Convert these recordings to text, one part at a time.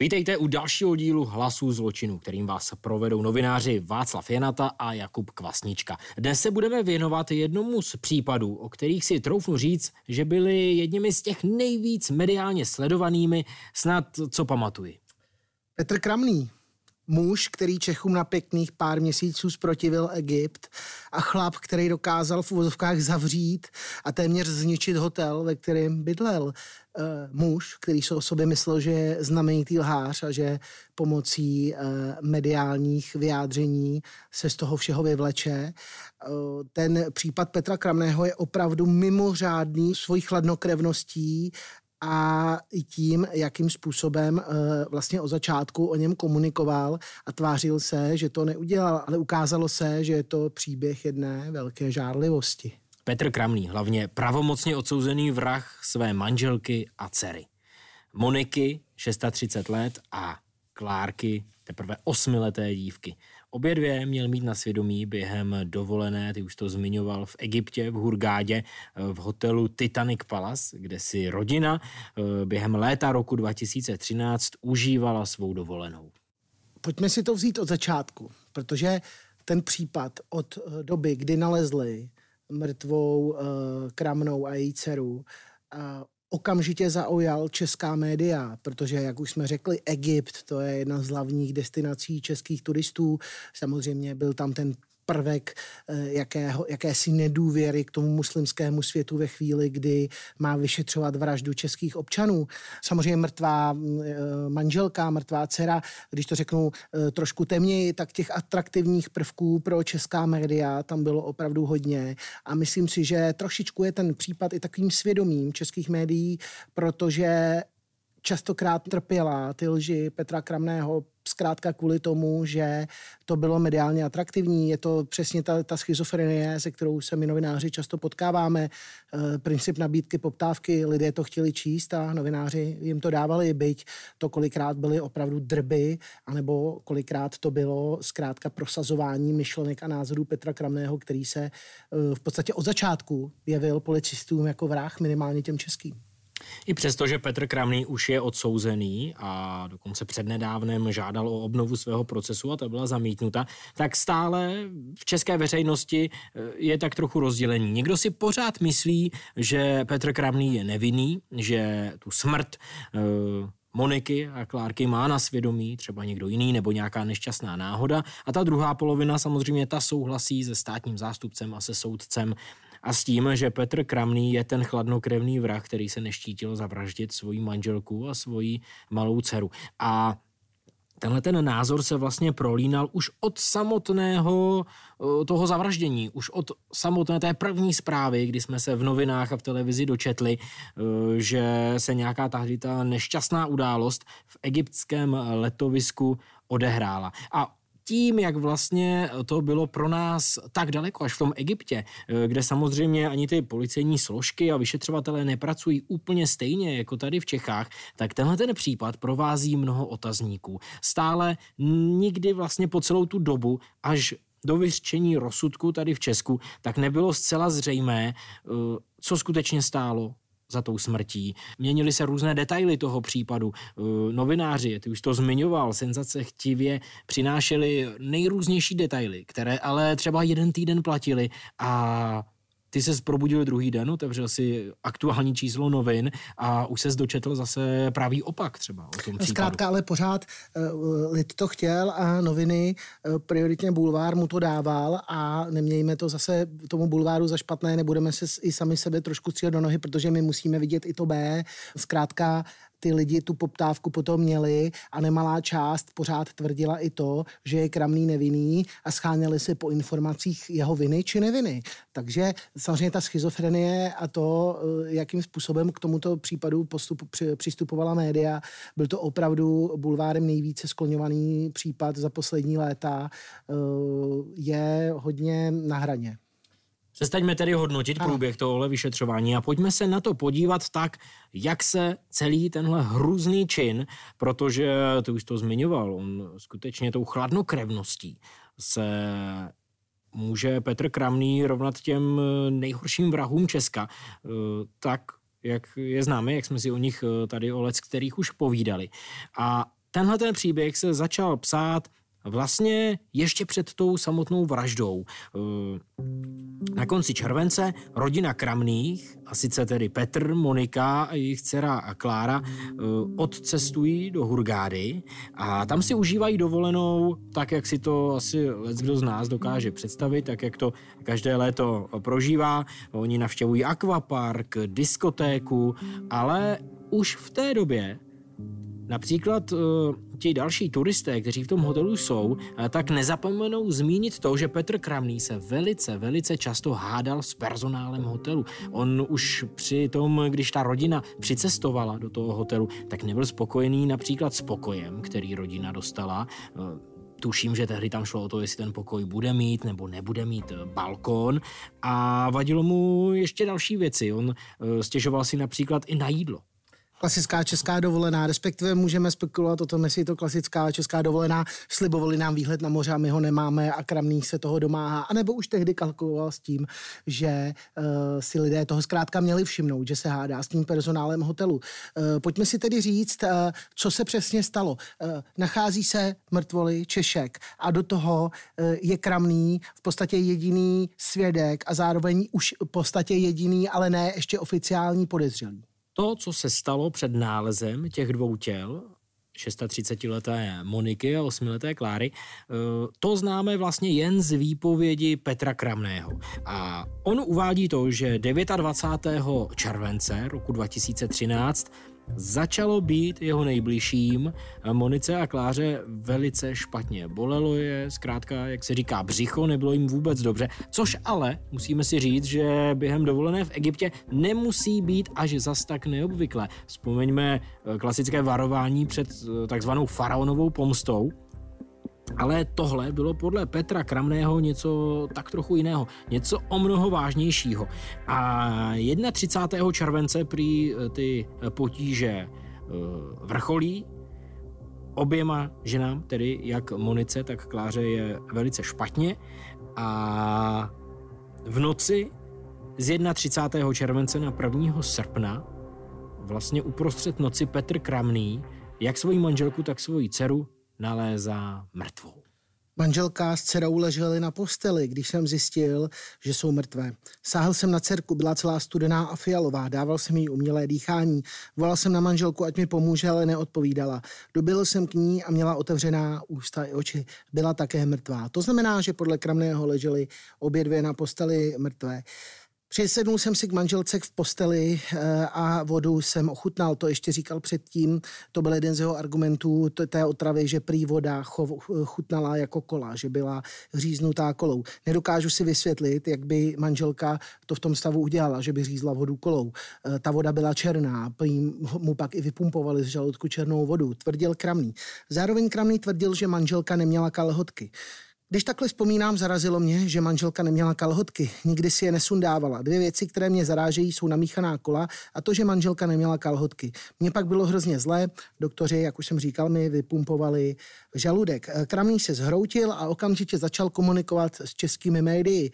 Vítejte u dalšího dílu Hlasů zločinu, kterým vás provedou novináři Václav Janata a Jakub Kvasnička. Dnes se budeme věnovat jednomu z případů, o kterých si troufnu říct, že byli jedněmi z těch nejvíc mediálně sledovanými, snad co pamatuji. Petr Kramný, muž, který Čechům na pěkných pár měsíců zprotivil Egypt a chlap, který dokázal v uvozovkách zavřít a téměř zničit hotel, ve kterém bydlel. Uh, muž, který se o sobě myslel, že je znamenitý lhář a že pomocí uh, mediálních vyjádření se z toho všeho vyvleče. Uh, ten případ Petra Kramného je opravdu mimořádný svojí chladnokrevností a tím, jakým způsobem eh, vlastně o začátku o něm komunikoval a tvářil se, že to neudělal, ale ukázalo se, že je to příběh jedné velké žárlivosti. Petr Kramný, hlavně pravomocně odsouzený vrah své manželky a dcery. Moniky, 630 let a Klárky, teprve osmileté dívky. Obě dvě měl mít na svědomí během dovolené, ty už to zmiňoval, v Egyptě, v Hurgádě, v hotelu Titanic Palace, kde si rodina eh, během léta roku 2013 užívala svou dovolenou. Pojďme si to vzít od začátku, protože ten případ od eh, doby, kdy nalezli mrtvou Kramnou a její dceru, okamžitě zaujal česká média, protože, jak už jsme řekli, Egypt, to je jedna z hlavních destinací českých turistů. Samozřejmě byl tam ten prvek eh, jakého, jakési nedůvěry k tomu muslimskému světu ve chvíli, kdy má vyšetřovat vraždu českých občanů. Samozřejmě mrtvá eh, manželka, mrtvá dcera, když to řeknu eh, trošku temněji, tak těch atraktivních prvků pro česká média tam bylo opravdu hodně a myslím si, že trošičku je ten případ i takovým svědomím českých médií, protože častokrát trpěla ty lži Petra Kramného zkrátka kvůli tomu, že to bylo mediálně atraktivní. Je to přesně ta, ta schizofrenie, se kterou se my novináři často potkáváme. E, princip nabídky, poptávky, lidé to chtěli číst a novináři jim to dávali, byť to kolikrát byly opravdu drby, anebo kolikrát to bylo zkrátka prosazování myšlenek a názorů Petra Kramného, který se e, v podstatě od začátku jevil policistům jako vrah, minimálně těm českým. I přesto, že Petr Kramný už je odsouzený a dokonce přednedávnem žádal o obnovu svého procesu a ta byla zamítnuta, tak stále v české veřejnosti eh, je tak trochu rozdělení. Někdo si pořád myslí, že Petr Kramný je nevinný, že tu smrt uh, Moniky a Klárky má na svědomí třeba někdo jiný nebo nějaká nešťastná náhoda a ta druhá polovina samozřejmě ta souhlasí se státním zástupcem a se soudcem a s tím, že Petr Kramný je ten chladnokrevný vrah, který se neštítil zavraždit svoji manželku a svoji malou dceru. A tenhle ten názor se vlastně prolínal už od samotného eh, toho zavraždění, už od samotné té první zprávy, kdy jsme se v novinách a v televizi dočetli, eh, že se nějaká tahdy ta nešťastná událost v egyptském letovisku odehrála. A tím, jak vlastně to bylo pro nás tak daleko, až v tom Egyptě, eh, kde samozřejmě ani ty policejní složky a vyšetřovatelé nepracují úplně stejně jako tady v Čechách, tak tenhle ten případ provází mnoho otazníků. Stále nikdy vlastně po celou tu dobu až do vyřčení rozsudku tady v Česku, tak nebylo zcela zřejmé, eh, co skutečně stálo za tou smrtí. Měnily se různé detaily toho případu. Eh, novináři, ty už to zmiňoval, senzace chtivě přinášeli nejrůznější detaily, které ale třeba jeden týden platili a ty se probudil druhý den, otevřel si aktuální číslo novin a už se dočetl zase pravý opak třeba o tom případu. Zkrátka, ale pořád uh, lid to chtěl a noviny, uh, prioritně bulvár mu to dával a nemějme to zase tomu bulváru za špatné, nebudeme se i sami sebe trošku střílet do nohy, protože my musíme vidět i to B. Zkrátka ty lidi tu poptávku potom měli a nemalá část pořád tvrdila i to, že je Kramný nevinný a scháněli si po informacích jeho viny či neviny. Takže samozřejmě ta schizofrenie a to, eh, jakým způsobem k tomuto případu postup, přistupovala média, byl to opravdu bulvárem nejvíce skloňovaný případ za poslední léta, eh, je hodně na hraně. Přestaňme tedy hodnotit průběh tohohle vyšetřování a pojďme se na to podívat tak, jak se celý tenhle hrůzný čin, protože ty už to zmiňoval, on skutečně tou chladnokrevností se může Petr Kramný rovnat těm nejhorším vrahům Česka, tak jak je známe, jak jsme si o nich tady o lec, kterých už povídali. A tenhle ten příběh se začal psát vlastně ještě před tou samotnou vraždou. Eh, na konci července rodina Kramných, a sice tedy Petr, Monika a jejich dcera Klára, eh, odcestují do Hurgády a tam si užívají dovolenou tak, jak si to asi kdo z nás dokáže představit, tak jak to každé léto prožívá. Oni navštěvují akvapark, diskotéku, ale už v té době Například uh, ti další turisté, kteří v tom hotelu jsou, uh, tak nezapomenou zmínit to, že Petr Kramný se velice, velice často hádal s personálem hotelu. On už při tom, když ta rodina přicestovala do toho hotelu, tak nebyl spokojený například s pokojem, který rodina dostala. Uh, Tuším, že tehdy tam šlo o to, jestli ten pokoj bude mít nebo nebude mít balkón a vadilo mu ještě další věci. On stěžoval si například i na jídlo klasická česká dovolená, respektive můžeme spekulovat o tom, jestli je to klasická česká dovolená, slibovali nám výhled na moře a my ho nemáme a Kramný se toho domáhá, anebo už tehdy kalkuloval s tím, že uh, si lidé toho zkrátka měli všimnout, že se hádá s tím personálem hotelu. Uh, pojďme si tedy říct, uh, co se přesně stalo. Uh, nachází se mrtvoli Češek a do toho uh, je Kramný v podstatě jediný svědek a zároveň už v podstatě jediný, ale ne ještě oficiální podezřelý. To, co se stalo před nálezem těch dvou těl, 630-leté Moniky a 8-leté Kláry, eh, to známe vlastně jen z výpovědi Petra Kramného. A on uvádí to, že 29. července roku 2013 začalo být jeho nejbližším Monice a Kláře velice špatně. Bolelo je, zkrátka, jak se říká, břicho, nebylo jim vůbec dobře, což ale musíme si říct, že během dovolené v Egyptě nemusí být až zas tak neobvyklé. Vzpomeňme eh, klasické varování před eh, takzvanou faraonovou pomstou, ale tohle bylo podle Petra Kramného něco tak trochu jiného, něco o mnoho vážnějšího. A 31. července prý eh, ty potíže eh, vrcholí, oběma ženám, tedy jak Monice, tak Kláře je velice špatně a v noci z 31. července na 1. srpna vlastně uprostřed noci Petr Kramný jak svoji manželku, tak svoji dceru nalézá mrtvou. Manželka s dcerou leželi na posteli, když jsem zjistil, že jsou mrtvé. Sáhl jsem na dcerku, byla celá studená a fialová, dával jsem jí umělé dýchání. Volal jsem na manželku, ať mi pomůže, ale neodpovídala. Dobil jsem k ní a měla otevřená ústa i oči. Byla také mrtvá. To znamená, že podle Kramného leželi obě dvě na posteli mrtvé. Přisednul jsem si k manželce v posteli eh, a vodu jsem ochutnal, to ještě říkal předtím, to byl jeden z jeho argumentů té otravy, že prý voda chutnala jako kola, že byla říznutá kolou. Nedokážu si vysvětlit, jak by manželka to v tom stavu udělala, že by řízla vodu kolou. Eh, ta voda byla černá, mu pak i vypumpovali z žaludku černou vodu, tvrdil Kramný. Zároveň Kramný tvrdil, že manželka neměla kalhotky. Když takhle vzpomínám, zarazilo mě, že manželka neměla kalhotky. Nikdy si je nesundávala. Dvě věci, které mě zarážejí, jsou namíchaná kola a to, že manželka neměla kalhotky. Mně pak bylo hrozně zlé. Doktoři, jak už jsem říkal, mi vypumpovali žaludek. Kramný se zhroutil a okamžitě začal komunikovat s českými médii.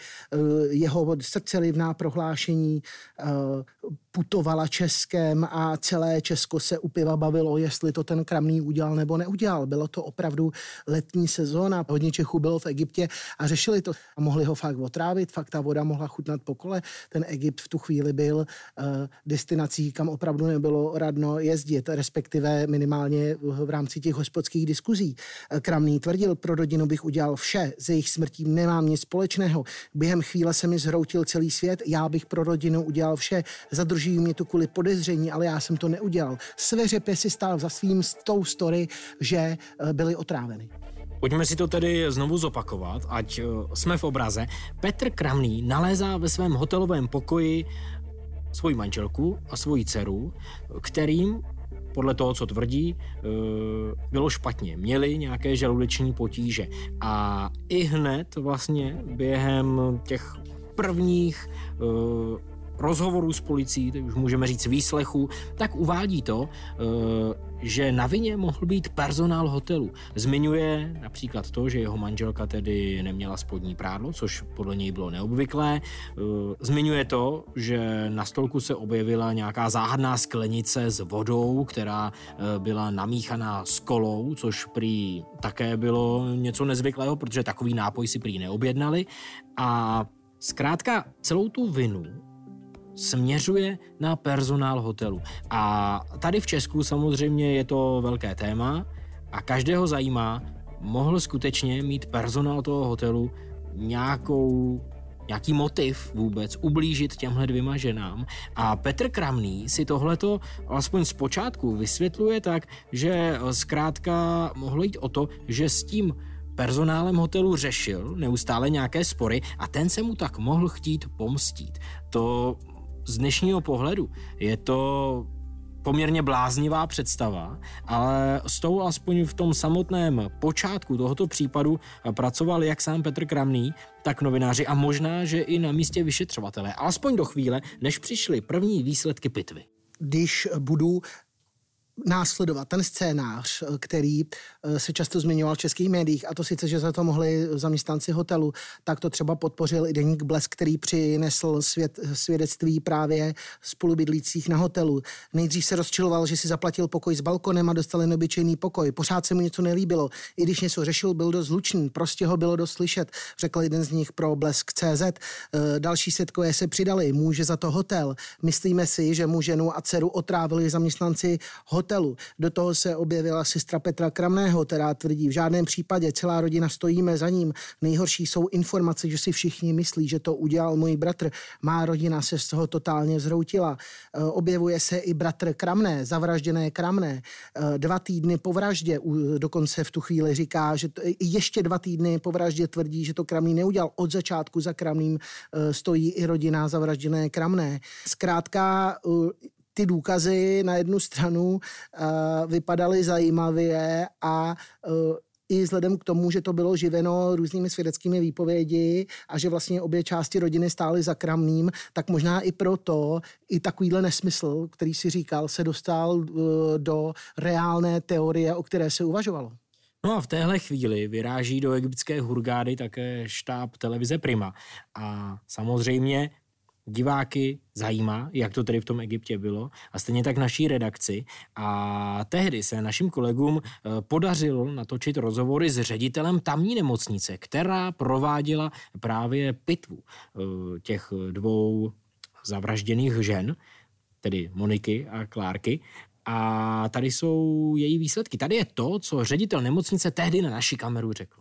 Jeho srdcelivná prohlášení putovala Českem a celé Česko se u piva bavilo, jestli to ten Kramný udělal nebo neudělal. Bylo to opravdu letní sezóna, hodně Čechů bylo v Egyptě a řešili to. A mohli ho fakt otrávit, fakt ta voda mohla chutnat po kole. Ten Egypt v tu chvíli byl uh, destinací, kam opravdu nebylo radno jezdit, respektive minimálně v rámci těch hospodských diskuzí. Uh, Kramný tvrdil, pro rodinu bych udělal vše, ze jejich smrtí nemám nic společného. Během chvíle se mi zhroutil celý svět, já bych pro rodinu udělal vše, zadržují mě to kvůli podezření, ale já jsem to neudělal. Sveřepě si stál za svým s tou story, že uh, byli otráveny. Pojďme si to tedy znovu zopakovat, ať eh, jsme v obraze. Petr Kramný nalézá ve svém hotelovém pokoji svoji manželku a svoji dceru, kterým podle toho, co tvrdí, eh, bylo špatně. Měli nějaké žaludeční potíže. A i hned vlastně během těch prvních eh, rozhovorů s policií, teď už můžeme říct výslechu, tak uvádí to, eh, že na vině mohl být personál hotelu. Zmiňuje například to, že jeho manželka tedy neměla spodní prádlo, což podle něj bylo neobvyklé. Eh, zmiňuje to, že na stolku se objevila nějaká záhadná sklenice s vodou, která eh, byla namíchaná s kolou, což prý také bylo něco nezvyklého, protože takový nápoj si prý neobjednali. A zkrátka celou tu vinu směřuje na personál hotelu. A tady v Česku samozřejmě je to velké téma a každého zajímá, mohl skutečně mít personál toho hotelu nějakou nějaký motiv vůbec ublížit těmhle dvěma ženám. A Petr Kramný si tohleto alespoň zpočátku vysvětluje tak, že zkrátka mohlo jít o to, že s tím personálem hotelu řešil neustále nějaké spory a ten se mu tak mohl chtít pomstít. To z dnešního pohledu je to poměrně bláznivá představa, ale s tou aspoň v tom samotném počátku tohoto případu pracoval jak sám Petr Kramný, tak novináři a možná, že i na místě vyšetřovatelé. Alespoň do chvíle, než přišly první výsledky pitvy když budu následovat ten scénář, který eh, se často zmiňoval v českých médiích, a to sice, že za to mohli zaměstnanci hotelu, tak to třeba podpořil i deník Blesk, který přinesl svět, svědectví právě spolubydlících na hotelu. Nejdřív se rozčiloval, že si zaplatil pokoj s balkonem a dostal obyčejný pokoj. Pořád se mu něco nelíbilo. I když něco řešil, byl dost zlučný, prostě ho bylo dost slyšet, řekl jeden z nich pro Blesk CZ. Eh, další setkové se přidali, může za to hotel. Myslíme si, že mu ženu a dceru otrávili zaměstnanci hotelu hotelu. Do toho se objevila sestra Petra Kramného, která tvrdí, v žádném případě celá rodina stojíme za ním. Nejhorší jsou informace, že si všichni myslí, že to udělal můj bratr. Má rodina se z toho totálně zhroutila. E, objevuje se i bratr Kramné, zavražděné Kramné. E, dva týdny po vraždě, dokonce v tu chvíli říká, že ještě dva týdny po vraždě tvrdí, že to Kramný neudělal. Od začátku za Kramným e, stojí i rodina zavražděné Kramné. Zkrátka ty důkazy na jednu stranu uh, vypadaly zajímavě a uh, i vzhledem k tomu, že to bylo živeno různými svědeckými výpovědi a že vlastně obě části rodiny stály za kramným, tak možná i proto i takovýhle nesmysl, který si říkal, se dostal uh, do reálné teorie, o které se uvažovalo. No a v téhle chvíli vyráží do egyptské Hurgády také štáb televize Prima. A samozřejmě diváky zajímá, jak to tedy v tom Egyptě bylo a stejně tak naší redakci. A tehdy se našim kolegům eh, podařilo natočit rozhovory s ředitelem tamní nemocnice, která prováděla právě pitvu eh, těch dvou zavražděných žen, tedy Moniky a Klárky. A tady jsou její výsledky. Tady je to, co ředitel nemocnice tehdy na naši kameru řekl.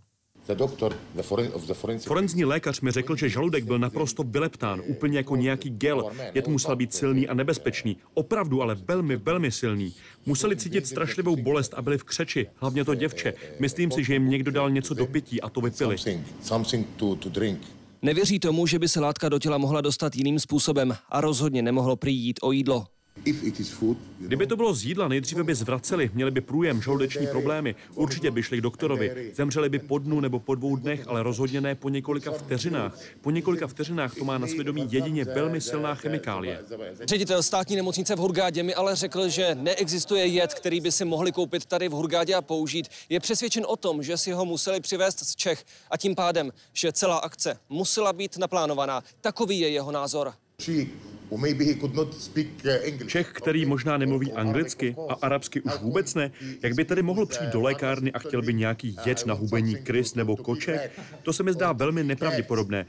Forenzní lékař mi řekl, že žaludek byl naprosto vyleptán, úplně jako nějaký gel. Jed musel být silný a nebezpečný. Opravdu, ale velmi, velmi silný. Museli cítit strašlivou bolest a byli v křeči, hlavně to děvče. Myslím si, že jim někdo dal něco do pití a to vypili. Nevěří tomu, že by se látka do těla mohla dostat jiným způsobem a rozhodně nemohlo přijít o jídlo. Kdyby to bylo z jídla, nejdříve by zvraceli, měli by průjem, žaludeční problémy, určitě by šli k doktorovi, zemřeli by po dnu nebo po dvou dnech, ale rozhodně ne po několika vteřinách. Po několika vteřinách to má na svědomí jedině velmi silná chemikálie. Ředitel státní nemocnice v Hurgádě mi ale řekl, že neexistuje jed, který by si mohli koupit tady v Hurgádě a použít. Je přesvědčen o tom, že si ho museli přivést z Čech a tím pádem, že celá akce musela být naplánovaná. Takový je jeho názor. Uh, Čech, který možná nemluví anglicky a arabsky už vůbec ne, jak by tedy mohl přijít do lékárny a chtěl by nějaký jed na hubení krys nebo koček? To se mi zdá velmi nepravděpodobné.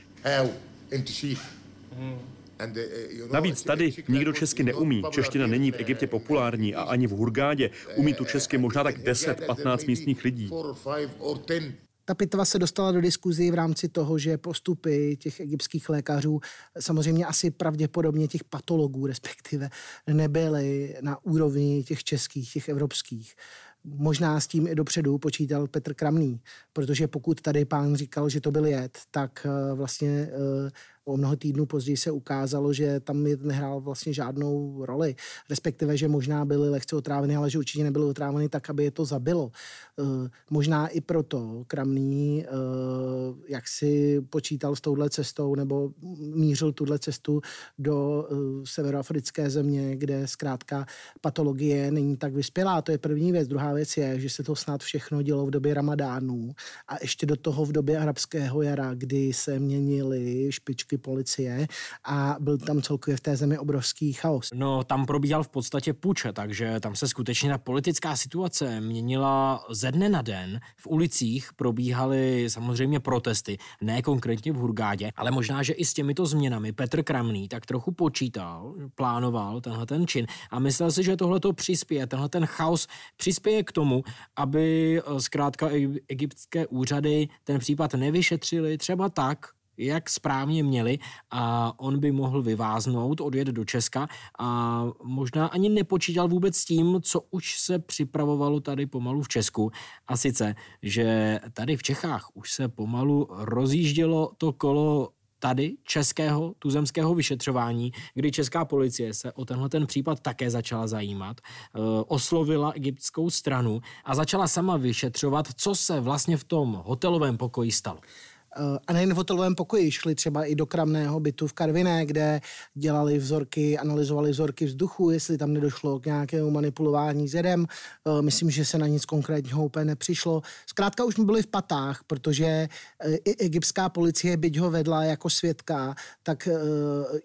Navíc tady nikdo česky neumí. Čeština není v Egyptě populární a ani v Hurgádě. Umí tu česky možná tak 10-15 místních lidí. Ta pitva se dostala do diskuzí v rámci toho, že postupy těch egyptských lékařů, samozřejmě asi pravděpodobně těch patologů respektive, nebyly na úrovni těch českých, těch evropských. Možná s tím i dopředu počítal Petr Kramný, protože pokud tady pán říkal, že to byl jed, tak eh, vlastně eh, o mnoho týdnů později se ukázalo, že tam nehrál vlastně žádnou roli, respektive, že možná byly lehce otráveny, ale že určitě nebyly otráveny tak, aby je to zabilo. Eh, možná i proto Kramný jak si počítal s touhle cestou nebo mířil tuhle cestu do severoafrické země, kde zkrátka patologie není tak vyspělá. To je první věc. Druhá věc je, že se to snad všechno dělo v době ramadánů a ještě do toho v době arabského jara, kdy se měnily špičky policie a byl tam celkově v té zemi obrovský chaos. No, tam probíhal v podstatě puče, takže tam se skutečně ta politická situace měnila ze dne na den. V ulicích probíhaly samozřejmě protesty, ne konkrétně v Hurgádě, ale možná, že i s těmito změnami Petr Kramný tak trochu počítal, plánoval tenhle ten čin a myslel si, že tohle to přispěje, tenhle ten chaos přispěje k tomu, aby eh, zkrátka egyptské úřady ten případ nevyšetřili třeba tak, jak správně měli a on by mohl vyváznout, odjet do Česka a možná ani nepočítal vůbec s tím, co už se připravovalo tady pomalu v Česku. A sice, že tady v Čechách už se pomalu rozjíždělo to kolo tady českého tuzemského vyšetřování, kdy česká policie se o tenhle ten případ také začala zajímat, eh, oslovila egyptskou stranu a začala sama vyšetřovat, co se vlastně v tom hotelovém pokoji stalo. A nejen v hotelovém pokoji, šli třeba i do kramného bytu v Karviné, kde dělali vzorky, analyzovali vzorky vzduchu, jestli tam nedošlo k nějakému manipulování s jedem. E, myslím, že se na nic konkrétního úplně nepřišlo. Zkrátka už byli v patách, protože e, i egyptská policie, byť ho vedla jako svědka, tak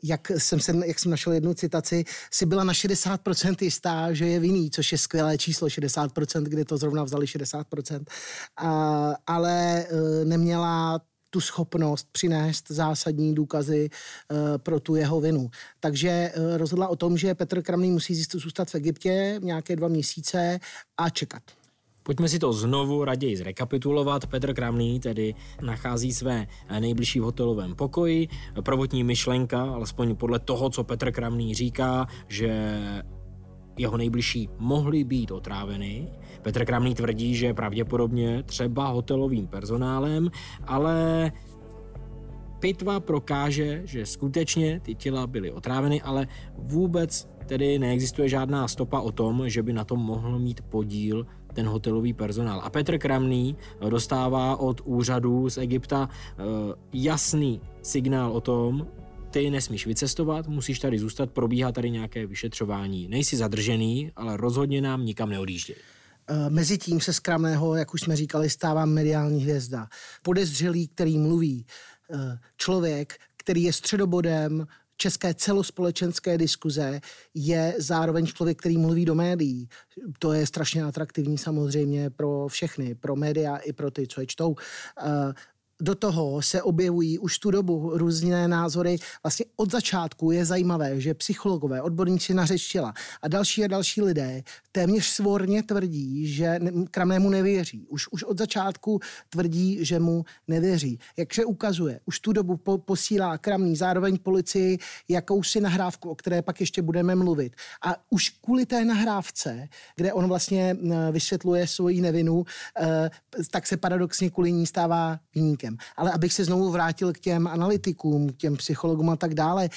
jak jsem, se, jak jsem našel jednu citaci, si byla na 60% jistá, že je vinný, což je skvělé číslo 60%, kde to zrovna vzali 60%. A, ale neměla tu schopnost přinést zásadní důkazy uh, pro tu jeho vinu. Takže uh, rozhodla o tom, že Petr Kramný musí zůstat v Egyptě nějaké dva měsíce a čekat. Pojďme si to znovu raději zrekapitulovat. Petr Kramný tedy nachází své nejbližší v hotelovém pokoji. Prvotní myšlenka, alespoň podle toho, co Petr Kramný říká, že jeho nejbližší mohli být otráveny. Petr Kramný tvrdí, že pravděpodobně třeba hotelovým personálem, ale pitva prokáže, že skutečně ty těla byly otráveny, ale vůbec tedy neexistuje žádná stopa o tom, že by na tom mohl mít podíl ten hotelový personál. A Petr Kramný dostává od úřadů z Egypta eh, jasný signál o tom, ty nesmíš vycestovat, musíš tady zůstat, probíhá tady nějaké vyšetřování. Nejsi zadržený, ale rozhodně nám nikam neodjížděj. Eh, Mezitím se z Kramného, jak už jsme říkali, stává mediální hvězda. Podezřelý, který mluví. Eh, člověk, který je středobodem české celospolečenské diskuze, je zároveň člověk, který mluví do médií. To je strašně atraktivní samozřejmě pro všechny, pro média i pro ty, co je čtou. Eh, do toho se objevují už tu dobu různé názory. Vlastně od začátku je zajímavé, že psychologové, odborníci na řeč těla a další a další lidé téměř svorně tvrdí, že Kramnému nevěří. Už, už od začátku tvrdí, že mu nevěří. Jak se ukazuje, už tu dobu po, posílá Kramný zároveň policii jakousi nahrávku, o které pak ještě budeme mluvit. A už kvůli té nahrávce, kde on vlastně vysvětluje svoji nevinu, eh, tak se paradoxně kvůli ní stává výnikem člověkem. Ale abych se znovu vrátil k těm analytikům, k těm psychologům a tak dále,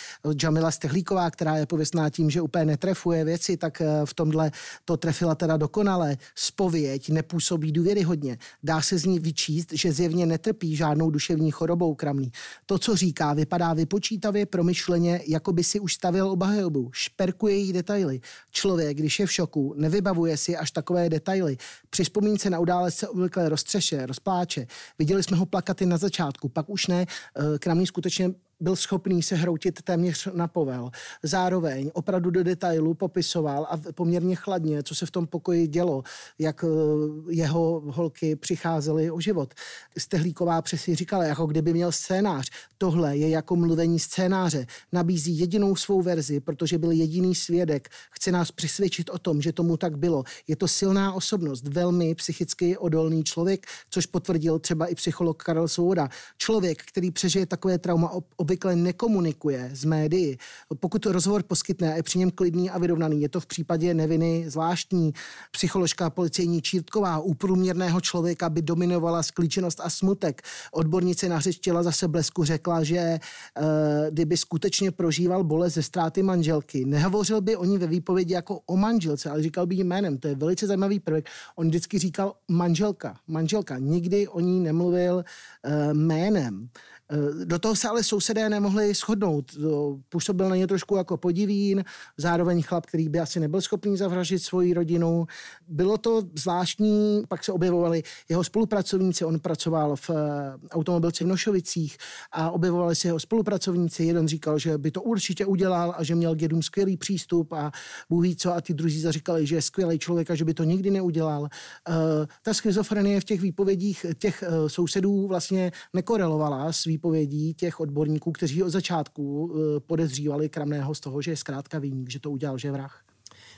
Jamila Stehlíková, která je pověstná tím, že úplně netrefuje věci, tak eh, v tomhle to trefila teda dokonale. Spověď nepůsobí důvěryhodně. Dá se z ní vyčíst, že zjevně netrpí žádnou duševní chorobou kramný. To, co říká, vypadá vypočítavě, promyšleně, jako by si už stavil obhajobu. Šperkuje jí detaily. Člověk, když je v šoku, nevybavuje si až takové detaily. Při vzpomínce na událost se obvykle roztřeše, rozpláče. Viděli jsme ho plakat na začátku, pak už ne. Eh, Kramný skutečně byl schopný se hroutit téměř na povel. Zároveň opravdu do detailu popisoval a poměrně chladně, co se v tom pokoji dělo, jak eh, jeho holky přicházely o život. Stehlíková přesně říkala, jako kdyby měl scénář. Tohle je jako mluvení scénáře. Nabízí jedinou svou verzi, protože byl jediný svědek. Chce nás přesvědčit o tom, že tomu tak bylo. Je to silná osobnost, velmi psychicky odolný člověk, což potvrdil třeba i psycholog Karel Svoboda. Člověk, který přežije takové trauma, ob obvykle nekomunikuje s médií. Pokud rozhovor poskytne je při něm klidný a vyrovnaný, je to v případě neviny zvláštní. Psycholožka policejní Čírtková u průměrného člověka by dominovala sklíčenost a smutek. Odbornice na řeč těla zase blesku řekla, že e, kdyby skutečně prožíval bolest ze ztráty manželky, nehovořil by o ní ve výpovědi jako o manželce, ale říkal by jí jménem. To je velice zajímavý prvek. On vždycky říkal manželka, manželka. Nikdy o ní nemluvil e, jménem. Eh, do toho se ale sousedé nemohli shodnout. Působil na ně trošku jako podivín, zároveň chlap, který by asi nebyl schopný zavražit svoji rodinu. Bylo to zvláštní, pak se objevovali jeho spolupracovníci, on pracoval v eh, automobilce v Nošovicích a objevovali se jeho spolupracovníci. Jeden říkal, že by to určitě udělal a že měl k skvělý přístup a Bůh ví co a ty druzí zaříkali, že je skvělý člověk a že by to nikdy neudělal. Eh, ta schizofrenie v těch výpovědích těch sousedů vlastně nekorelovala s výpovědí těch odborníků, kteří od začátku eh, podezřívali Kramného z toho, že je zkrátka výnik, že to udělal, že je vrah.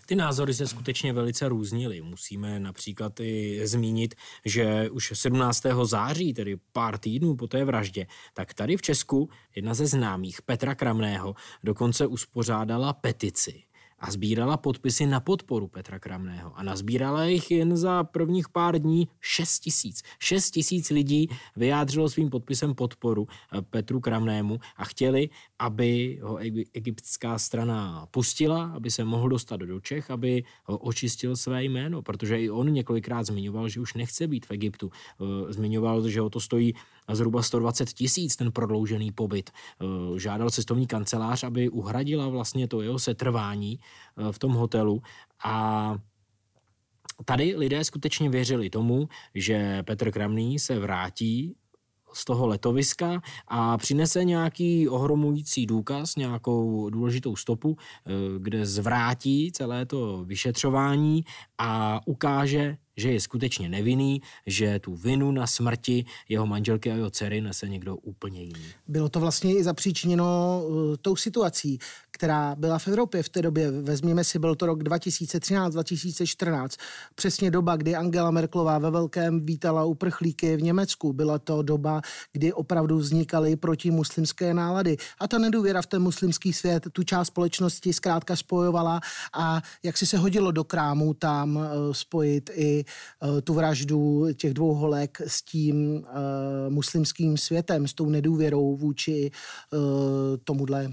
Ty názory se skutečně velice různily. Musíme například i zmínit, že už 17. září, tedy pár týdnů po té vraždě, tak tady v Česku jedna ze známých, Petra Kramného, dokonce uspořádala petici a sbírala podpisy na podporu Petra Kramného. A nazbírala jich jen za prvních pár dní 6 tisíc. 6 tisíc lidí vyjádřilo svým podpisem podporu eh, Petru Kramnému a chtěli, aby ho egyptská strana pustila, aby se mohl dostat do Čech, aby ho očistil své jméno, protože i on několikrát zmiňoval, že už nechce být v Egyptu. Eh, zmiňoval, že ho to stojí zhruba 120 tisíc ten prodloužený pobyt. Eh, žádal cestovní kancelář, aby uhradila vlastně to jeho setrvání eh, v tom hotelu a Tady lidé skutečně věřili tomu, že Petr Kramný se vrátí z toho letoviska a přinese nějaký ohromující důkaz, nějakou důležitou stopu, eh, kde zvrátí celé to vyšetřování a ukáže, že je skutečně nevinný, že tu vinu na smrti jeho manželky a jeho dcery nese někdo úplně jiný. Bylo to vlastně i zapříčiněno uh, tou situací, která byla v Evropě v té době. Vezměme si, byl to rok 2013-2014, přesně doba, kdy Angela Merklová ve velkém vítala uprchlíky v Německu. Byla to doba, kdy opravdu vznikaly protimuslimské nálady. A ta nedůvěra v ten muslimský svět tu část společnosti zkrátka spojovala a jak si se hodilo do krámu tam uh, spojit i Eh, tu vraždu těch dvou holek s tím eh, muslimským světem, s tou nedůvěrou vůči eh, tomuhle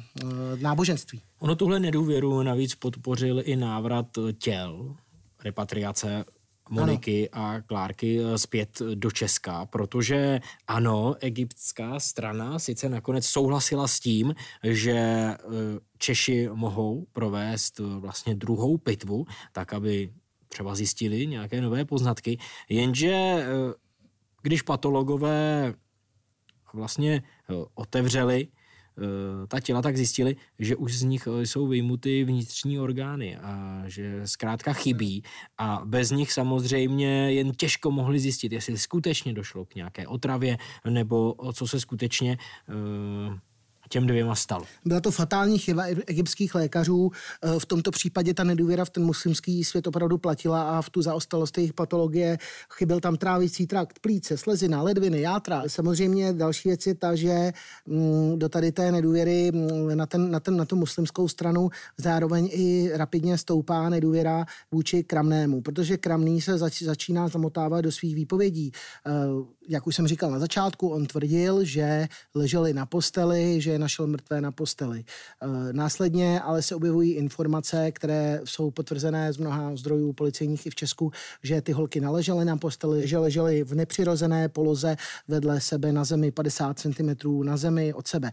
náboženství. Ono tuhle nedůvěru navíc podpořil i návrat těl, repatriace Moniky ano. a Klárky zpět do Česka, protože ano, egyptská strana sice nakonec souhlasila s tím, že Češi mohou provést vlastně druhou pitvu, tak aby třeba zjistili nějaké nové poznatky, jenže eh, když patologové vlastně eh, otevřeli eh, ta těla, tak zjistili, že už z nich jsou vyjmuty vnitřní orgány a že zkrátka chybí. A bez nich samozřejmě jen těžko mohli zjistit, jestli skutečně došlo k nějaké otravě nebo co se skutečně těm dvěma stalo. Byla to fatální chyba egyptských lékařů. Eh, v tomto případě ta nedůvěra v ten muslimský svět opravdu platila a v tu zaostalost jejich patologie chyběl tam trávicí trakt, plíce, slezina, ledviny, játra. Samozřejmě další věc je ta, že mm, do tady té nedůvěry mm, na, ten, na, ten, na tu muslimskou stranu zároveň i rapidně stoupá nedůvěra vůči Kramnému, protože Kramný se zač, začíná zamotávat do svých výpovědí. Eh, jak už jsem říkal na začátku, on tvrdil, že leželi na posteli, že našel mrtvé na posteli. Eh, následně ale se objevují informace, které jsou potvrzené z mnoha zdrojů policejních i v Česku, že ty holky naležely na posteli, že ležely v nepřirozené poloze vedle sebe na zemi 50 cm na zemi od sebe.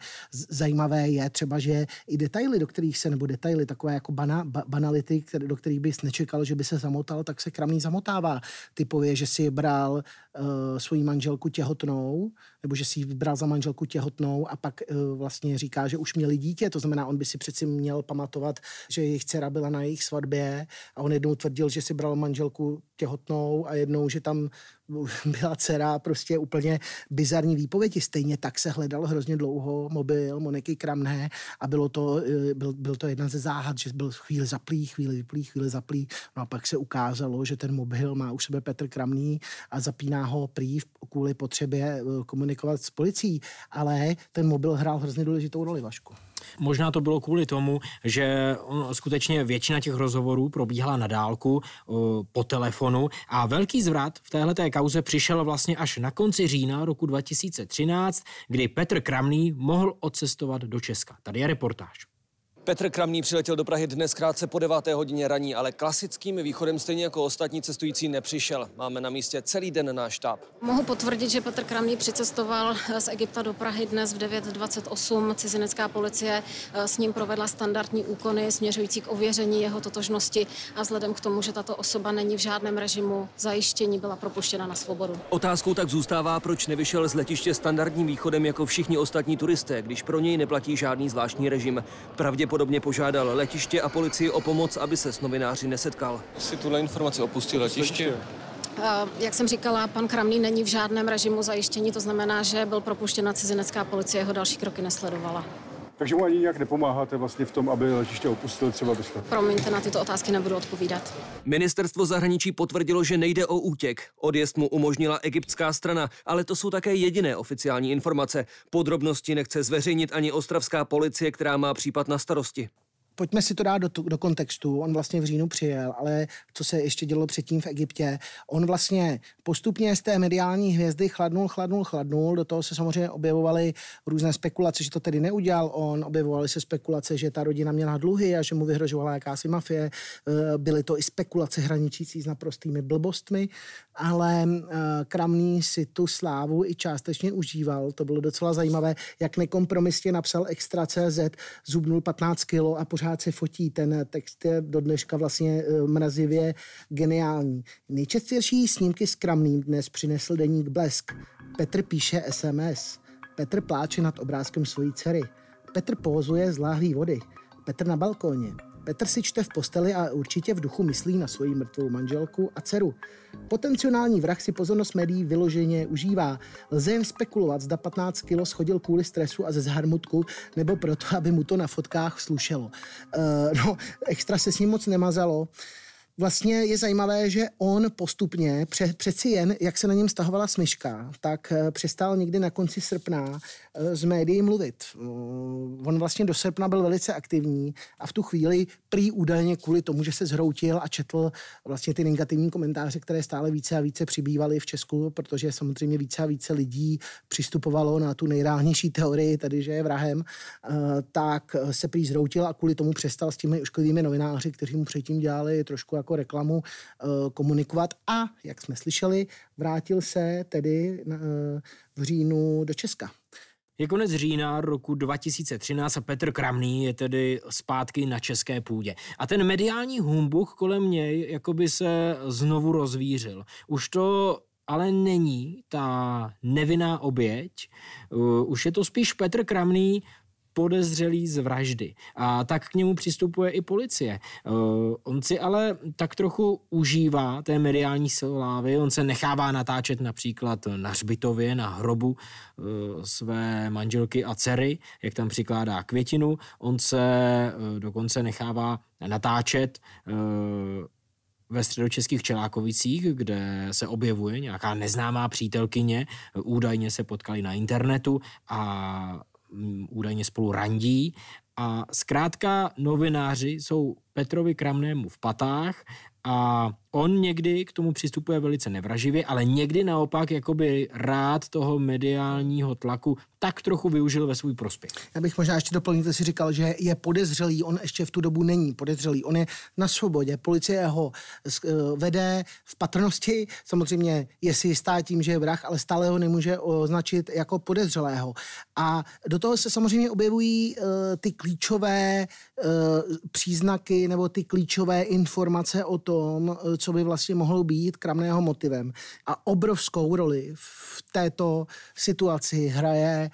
Zajímavé je třeba, že i detaily, do kterých se, nebo detaily, takové jako bana, ba, banality, které, do kterých bys nečekal, že by se zamotal, tak se kramný zamotává. Typově, že si bral uh, svoji manželku těhotnou, nebo že si ji vybral za manželku těhotnou a pak uh, vlastně vlastně říká, že už měli dítě, to znamená, on by si přeci měl pamatovat, že jejich dcera byla na jejich svatbě a on jednou tvrdil, že si bral manželku těhotnou a jednou, že tam byla dcera prostě úplně bizarní výpovědi. Stejně tak se hledal hrozně dlouho mobil Moniky Kramné a bylo to, eh, byl, byl to jedna ze záhad, že byl chvíli zaplý, chvíli vyplý, chvíli zaplý. No a pak se ukázalo, že ten mobil má u sebe Petr Kramný a zapíná ho prý kvůli potřebě eh, komunikovat s policií. Ale ten mobil hrál hrozně důležitou roli, Vašku. Možná to bylo kvůli tomu, že skutečně většina těch rozhovorů probíhala na dálku po telefonu a velký zvrat v téhle kauze přišel vlastně až na konci října roku 2013, kdy Petr Kramný mohl odcestovat do Česka. Tady je reportáž. Petr Kramný přiletěl do Prahy dnes krátce po 9. hodině raní, ale klasickým východem stejně jako ostatní cestující nepřišel. Máme na místě celý den náš štáb. Mohu potvrdit, že Petr Kramný přicestoval z Egypta do Prahy dnes v 9.28. Cizinecká policie eh, s ním provedla standardní úkony směřující k ověření jeho totožnosti a vzhledem k tomu, že tato osoba není v žádném režimu zajištění, byla propuštěna na svobodu. Otázkou tak zůstává, proč nevyšel z letiště standardním východem jako všichni ostatní turisté, když pro něj neplatí žádný zvláštní režim. Pravděpodobně Pravděpodobně požádal letiště a policii o pomoc, aby se s novináři nesetkal. Si tuhle informaci opustil letiště? Jak jsem říkala, pan Kramný není v žádném režimu zajištění, to znamená, že byl propuštěn na cizinecká policie, jeho další kroky nesledovala. Takže mu ani nějak nepomáháte vlastně v tom, aby letiště opustil třeba byste? Promiňte, na tyto otázky nebudu odpovídat. Ministerstvo zahraničí potvrdilo, že nejde o útěk. Odjezd mu umožnila egyptská strana, ale to jsou také jediné oficiální informace. Podrobnosti nechce zveřejnit ani ostravská policie, která má případ na starosti pojďme si to dát do, do kontextu. On vlastně v říjnu přijel, ale co se ještě dělo předtím v Egyptě, on vlastně postupně z té mediální hvězdy chladnul, chladnul, chladnul. Do toho se samozřejmě objevovaly různé spekulace, že to tedy neudělal on. Objevovaly se spekulace, že ta rodina měla dluhy a že mu vyhrožovala jakási mafie. Eh, byly to i spekulace hraničící s naprostými blbostmi, ale eh, Kramný si tu slávu i částečně užíval. To bylo docela zajímavé, jak nekompromisně napsal Extra CZ, zubnul 15 kilo a pořád se fotí. Ten text je do dneška vlastně eh, mrazivě geniální. Nejčastější snímky s Kramným dnes přinesl deník Blesk. Petr píše SMS. Petr pláče nad obrázkem svojí dcery. Petr pózuje z vody. Petr na balkóně. Petr si čte v posteli a určitě v duchu myslí na svoji mrtvou manželku a dceru. Potenciální vrah si pozornost médií vyloženě užívá. Lze jen spekulovat, zda 15 kilo schodil kvůli stresu a ze zharmutku, nebo proto, aby mu to na fotkách slušelo. Uh, no, extra se s ním moc nemazalo. Vlastně je zajímavé, že on postupně, pře, přeci jen, jak se na něm stahovala smyška, tak eh, přestal někdy na konci srpna z eh, médií mluvit. Mm, on vlastně do srpna byl velice aktivní a v tu chvíli prý údajně kvůli tomu, že se zhroutil a četl vlastně ty negativní komentáře, které stále více a více přibývaly v Česku, protože samozřejmě více a více lidí přistupovalo na tu nejreálnější teorii, tedy že je vrahem, eh, tak se prý zhroutil a kvůli tomu přestal s těmi ošklivými novináři, kteří mu předtím dělali trošku jako reklamu eh, komunikovat a, jak jsme slyšeli, vrátil se tedy eh, v říjnu do Česka. Je konec října roku 2013 a Petr Kramný je tedy zpátky na české půdě. A ten mediální humbuk kolem něj jakoby se znovu rozvířil. Už to ale není ta nevinná oběť, uh, už je to spíš Petr Kramný podezřelý z vraždy. A tak k němu přistupuje i policie. Uh, on si ale tak trochu užívá té mediální slávy, on se nechává natáčet například na hřbitově, na hrobu uh, své manželky a dcery, jak tam přikládá květinu. On se uh, dokonce nechává natáčet ve středočeských Čelákovicích, kde se objevuje nějaká neznámá přítelkyně, údajně se potkali na internetu a údajně spolu randí. A zkrátka novináři jsou Petrovi Kramnému v patách a on někdy k tomu přistupuje velice nevraživě, ale někdy naopak jakoby rád toho mediálního tlaku tak trochu využil ve svůj prospěch. Já bych možná ještě doplnil, že si říkal, že je podezřelý, on ještě v tu dobu není podezřelý, on je na svobodě, policie ho eh, vede v patrnosti, samozřejmě je si jistá tím, že je vrah, ale stále ho nemůže označit jako podezřelého. A do toho se samozřejmě objevují uh, ty klíčové uh, příznaky nebo ty klíčové informace o tom, co by vlastně mohlo být kramného motivem. A obrovskou roli v této situaci hraje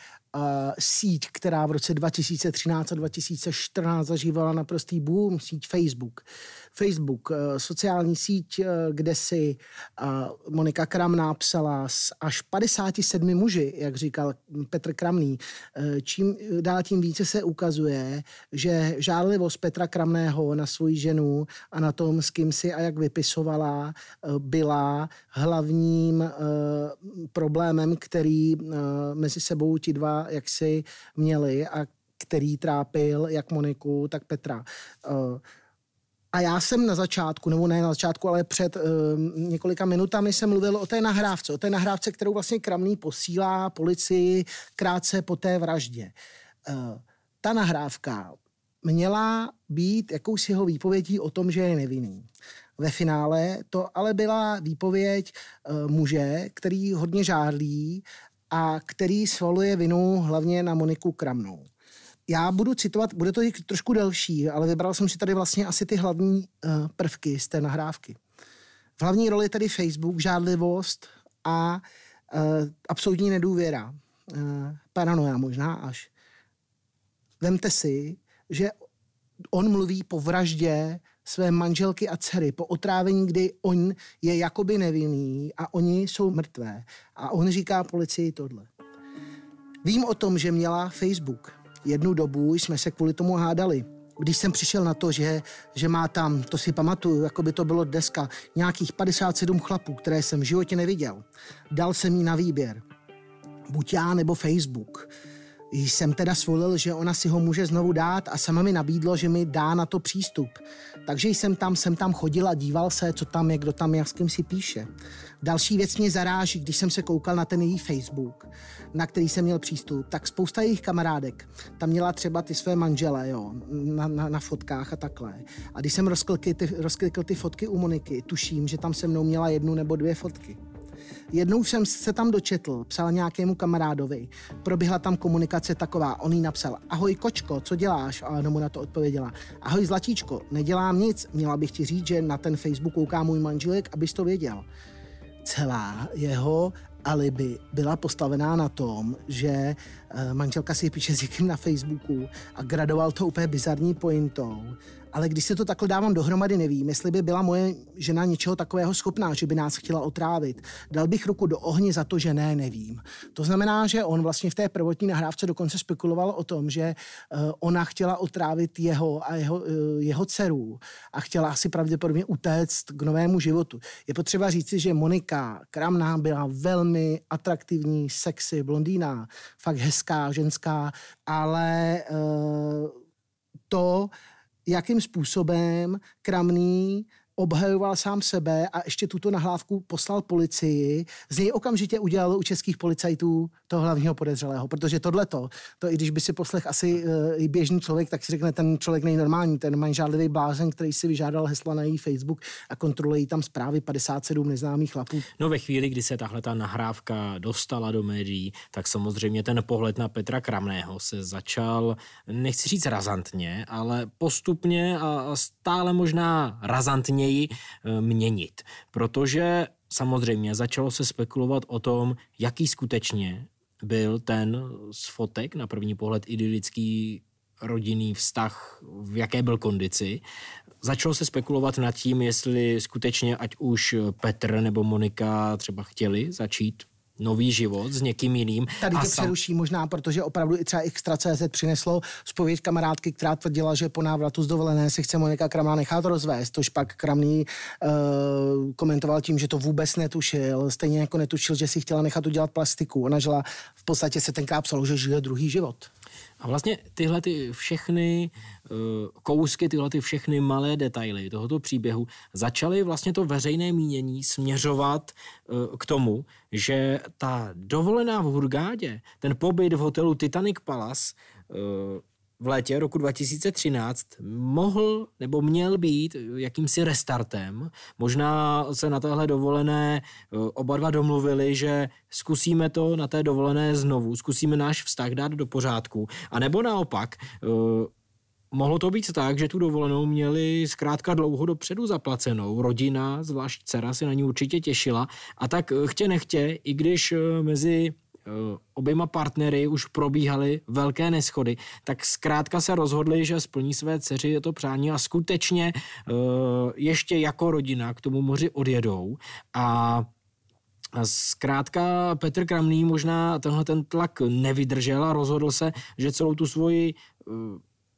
síť, která v roce 2013 a 2014 zažívala naprostý boom, síť Facebook. Facebook, eh, sociální síť, eh, kde si eh, Monika Kramná psala s až 57 muži, jak říkal Petr Kramný. Čím dál tím více se ukazuje, že žádlivost Petra Kramného na svoji ženu a na tom, s kým si a jak vypisovala, byla hlavním problémem, který mezi sebou ti dva jaksi měli a který trápil jak Moniku, tak Petra. A já jsem na začátku, nebo ne na začátku, ale před uh, několika minutami jsem mluvil o té nahrávce, o té nahrávce, kterou vlastně Kramný posílá policii krátce po té vraždě. Uh, ta nahrávka měla být jakousi jeho výpovědí o tom, že je nevinný. Ve finále to ale byla výpověď uh, muže, který hodně žádlí a který svaluje vinu hlavně na Moniku Kramnou já budu citovat, bude to trošku delší, ale vybral jsem si tady vlastně asi ty hlavní uh, prvky z té nahrávky. V hlavní roli tedy Facebook, žádlivost a uh, absolutní nedůvěra. Uh, paranoja možná až. Vemte si, že on mluví po vraždě své manželky a dcery, po otrávení, kdy on je jakoby nevinný a oni jsou mrtvé. A on říká policii tohle. Vím o tom, že měla Facebook jednu dobu jsme se kvůli tomu hádali. Když jsem přišel na to, že, že má tam, to si pamatuju, jako by to bylo dneska, nějakých 57 chlapů, které jsem v životě neviděl, dal jsem jí na výběr. Buď já nebo Facebook jsem teda svolil, že ona si ho může znovu dát a sama mi nabídlo, že mi dá na to přístup. Takže jsem tam, jsem tam chodil a díval se, co tam je, kdo tam je, s kým si píše. Další věc mě zaráží, když jsem se koukal na ten její Facebook, na který jsem měl přístup, tak spousta jejich kamarádek tam měla třeba ty své manžele, jo, na, na, na fotkách a takhle. A když jsem rozklikl ty, rozklikl ty fotky u Moniky, tuším, že tam se mnou měla jednu nebo dvě fotky. Jednou jsem se tam dočetl, psal nějakému kamarádovi, proběhla tam komunikace taková, on jí napsal, ahoj kočko, co děláš? A ona mu na to odpověděla, ahoj zlatíčko, nedělám nic, měla bych ti říct, že na ten Facebook kouká můj manželek, abys to věděl. Celá jeho alibi byla postavená na tom, že eh, manželka si píše s někým na Facebooku a gradoval to úplně bizarní pointou ale když se to takhle dávám dohromady, nevím, jestli by byla moje žena něčeho takového schopná, že by nás chtěla otrávit. Dal bych ruku do ohně za to, že ne, nevím. To znamená, že on vlastně v té prvotní nahrávce dokonce spekuloval o tom, že uh, ona chtěla otrávit jeho a jeho, uh, jeho dceru a chtěla asi pravděpodobně utéct k novému životu. Je potřeba říci, že Monika Kramná byla velmi atraktivní, sexy, blondýna, fakt hezká, ženská, ale uh, to, jakým způsobem Kramný obhajoval sám sebe a ještě tuto nahlávku poslal policii. Z něj okamžitě udělal u českých policajtů toho hlavního podezřelého, protože tohleto, to i když by si poslech asi uh, i běžný člověk, tak si řekne, ten člověk nejnormální, ten manžádlivý blázen, který si vyžádal hesla na její Facebook a kontroluje tam zprávy 57 neznámých chlapů. No ve chvíli, kdy se tahle ta nahrávka dostala do médií, tak samozřejmě ten pohled na Petra Kramného se začal, nechci říct razantně, ale postupně a stále možná razantně něj eh, měnit. Protože samozřejmě začalo se spekulovat o tom, jaký skutečně byl ten z fotek na první pohled idylický rodinný vztah, v jaké byl kondici. Začalo se spekulovat nad tím, jestli skutečně ať už Petr nebo Monika třeba chtěli začít nový život s někým jiným. Tady tě sam... přeruší možná, protože opravdu i třeba Extra.cz přineslo zpověď kamarádky, která tvrdila, že po návratu z dovolené si chce Monika Kramná nechat rozvést, tož pak Kramný uh, komentoval tím, že to vůbec netušil, stejně jako netušil, že si chtěla nechat udělat plastiku. Ona žila, v podstatě se tenkrát psalo, že žije druhý život. A vlastně tyhle ty všechny uh, kousky, tyhle ty všechny malé detaily tohoto příběhu začaly vlastně to veřejné mínění směřovat uh, k tomu, že ta dovolená v Hurgádě, ten pobyt v hotelu Titanic Palace, uh, v létě roku 2013 mohl nebo měl být jakýmsi restartem. Možná se na téhle dovolené eh, oba dva domluvili, že zkusíme to na té dovolené znovu, zkusíme náš vztah dát do pořádku. A nebo naopak, eh, Mohlo to být tak, že tu dovolenou měli zkrátka dlouho dopředu zaplacenou. Rodina, zvlášť dcera, se na ní určitě těšila. A tak eh, chtě nechtě, i když mezi oběma partnery už probíhaly velké neschody, tak zkrátka se rozhodli, že splní své dceři to přání a skutečně ještě jako rodina k tomu moři odjedou a Zkrátka Petr Kramný možná tenhle ten tlak nevydržel a rozhodl se, že celou tu svoji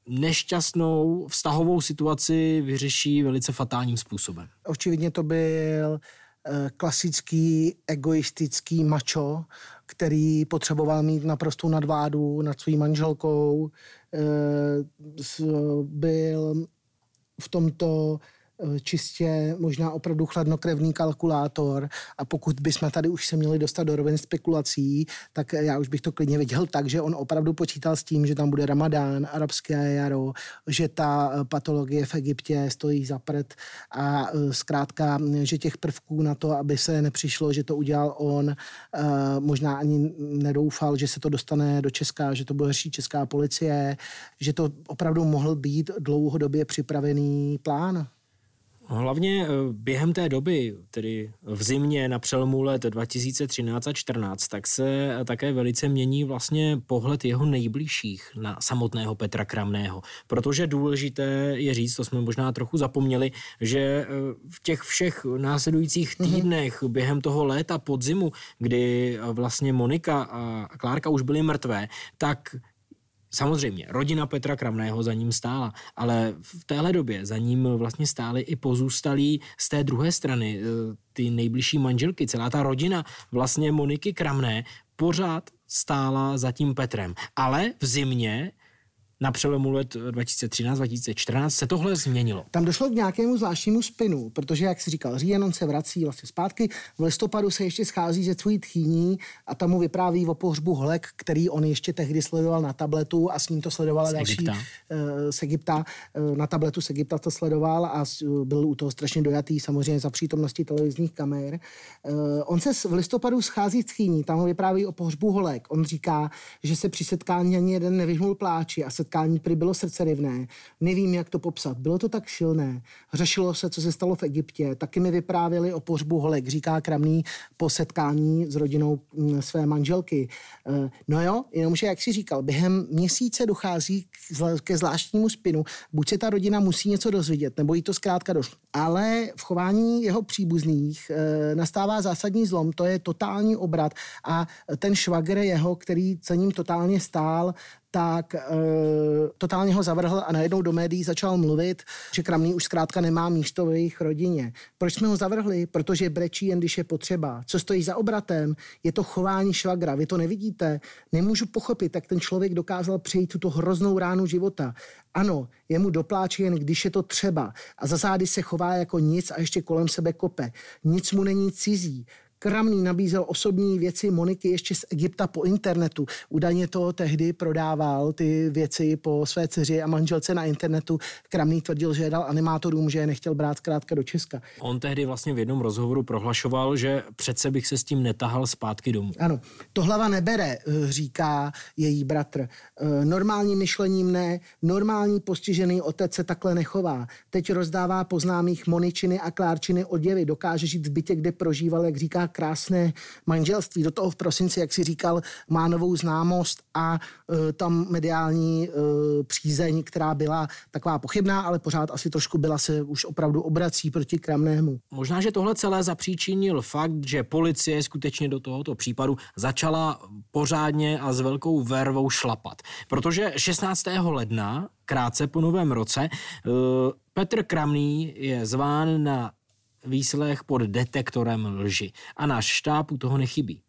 nešťastnou vztahovou situaci vyřeší velice fatálním způsobem. Očividně to byl eh, klasický egoistický mačo, který potřeboval mít naprostou nadvádu nad svou manželkou, eh, byl v tomto čistě možná opravdu chladnokrevný kalkulátor a pokud bychom tady už se měli dostat do rovin spekulací, tak já už bych to klidně viděl tak, že on opravdu počítal s tím, že tam bude ramadán, arabské jaro, že ta eh, patologie v Egyptě stojí za prd a eh, zkrátka, že těch prvků na to, aby se nepřišlo, že to udělal on, možná ani nedoufal, že se to dostane do Česka, že to bude řešit česká policie, že to opravdu mohl být dlouhodobě připravený plán. Hlavně eh, během té doby, tedy v zimě na přelomu let 2013 a 2014, tak se také velice mění vlastně pohled jeho nejbližších na samotného Petra Kramného. Protože důležité je říct, to jsme možná trochu zapomněli, že eh, v těch všech následujících mhm. týdnech mm-hmm. během toho léta podzimu, kdy vlastně Monika a Klárka už byly mrtvé, tak Samozřejmě, rodina Petra Kramného za ním stála, ale v téhle době za ním vlastně stály i pozůstalí z té druhé strany, eh, ty nejbližší manželky, celá ta rodina vlastně Moniky Kramné pořád stála za tím Petrem. Ale v zimě na přelomu let 2013-2014 se tohle změnilo. Tam došlo k nějakému zvláštnímu spinu, protože, jak si říkal, říjen on se vrací vlastně zpátky, v listopadu se ještě schází ze svojí tchýní a tam mu vypráví o pohřbu Holek, který on ještě tehdy sledoval na tabletu a s ním to sledoval z další Egypta. Uh, z Egypta. Uh, na tabletu z Egypta to sledoval a byl u toho strašně dojatý, samozřejmě za přítomnosti televizních kamer. On se v listopadu schází s tchýní, tam ho vypráví o pohřbu Holek. On říká, že se při setkání ani jeden nevyhnul pláči a se setkání prý bylo srdcerivné. Nevím, jak to popsat. Bylo to tak silné. Řešilo se, co se stalo v Egyptě. Taky mi vyprávěli o pohřbu Holek, říká Kramný po setkání s rodinou mm, své manželky. Eh, no jo, jenomže, jak si říkal, během měsíce dochází ke zvláštnímu spinu. Buď se ta rodina musí něco dozvědět, nebo jí to zkrátka došlo. Ale v chování jeho příbuzných eh, nastává zásadní zlom, to je totální obrat a ten švagr jeho, který za ním totálně stál, tak e, totálně ho zavrhl a najednou do médií začal mluvit, že Kramný už zkrátka nemá místo v jejich rodině. Proč jsme ho zavrhli? Protože brečí jen, když je potřeba. Co stojí za obratem? Je to chování švagra. Vy to nevidíte. Nemůžu pochopit, jak ten člověk dokázal přejít tuto hroznou ránu života. Ano, jemu dopláče jen, když je to třeba. A za zády se chová jako nic a ještě kolem sebe kope. Nic mu není cizí. Kramný nabízel osobní věci Moniky ještě z Egypta po internetu. Údajně to tehdy prodával ty věci po své dceři a manželce na internetu. Kramný tvrdil, že je dal animátorům, že je nechtěl brát zkrátka do Česka. On tehdy vlastně v jednom rozhovoru prohlašoval, že přece bych se s tím netahal zpátky domů. Ano, to hlava nebere, eh, říká její bratr. Eh, normální myšlením ne, normální postižený otec se takhle nechová. Teď rozdává poznámých Moničiny a Klárčiny oděvy, dokáže žít v bytě, kde prožíval, jak říká krásné manželství. Do toho v prosinci, jak si říkal, má novou známost a e, tam mediální e, přízeň, která byla taková pochybná, ale pořád asi trošku byla, se už opravdu obrací proti Kramnému. Možná, že tohle celé zapříčinil fakt, že policie skutečně do tohoto případu začala pořádně a s velkou vervou šlapat. Protože 16. ledna, krátce po novém roce, e, Petr Kramný je zván na výslech pod detektorem lži. A náš štáb u toho nechybí.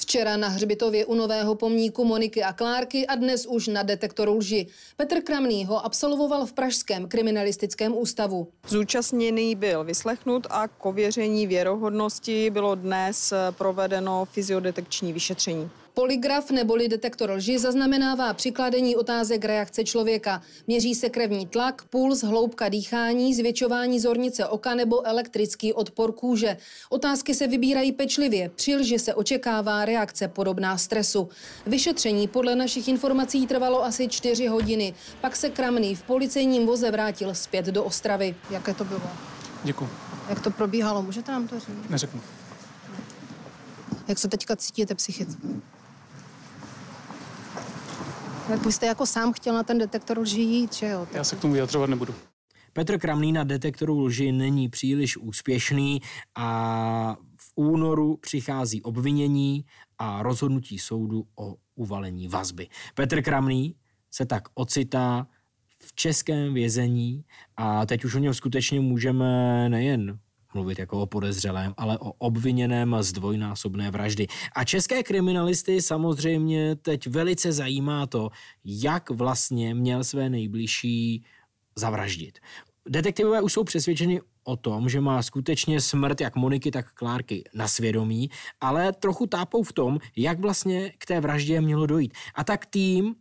Včera na hřbitově u nového pomníku Moniky a Klárky a dnes už na detektoru lži. Petr Kramný ho absolvoval v Pražském kriminalistickém ústavu. Zúčastněný byl vyslechnut a k ověření věrohodnosti bylo dnes provedeno fyziodetekční vyšetření. Poligraf neboli detektor lži zaznamenává přikladení otázek reakce člověka. Měří se krevní tlak, puls, hloubka dýchání, zvětšování zornice oka nebo elektrický odpor kůže. Otázky se vybírají pečlivě, při lži se očekává reakce podobná stresu. Vyšetření podle našich informací trvalo asi čtyři hodiny. Pak se Kramný v policejním voze vrátil zpět do Ostravy. Jaké to bylo? Děkuji. Jak to probíhalo? Můžete nám to říct? Neřeknu. Jak se teďka cítíte psychicky? Tak byste jako sám chtěl na ten detektor lží jít, že jo? Já se k tomu vyjadřovat nebudu. Petr Kramný na detektoru lži není příliš úspěšný a v únoru přichází obvinění a rozhodnutí soudu o uvalení vazby. Petr Kramný se tak ocitá v českém vězení a teď už o něm skutečně můžeme nejen mluvit jako o podezřelém, ale o obviněném z dvojnásobné vraždy. A české kriminalisty samozřejmě teď velice zajímá to, jak vlastně měl své nejbližší zavraždit. Detektivové už jsou přesvědčeni o tom, že má skutečně smrt jak Moniky, tak Klárky na svědomí, ale trochu tápou v tom, jak vlastně k té vraždě mělo dojít. A tak tým e,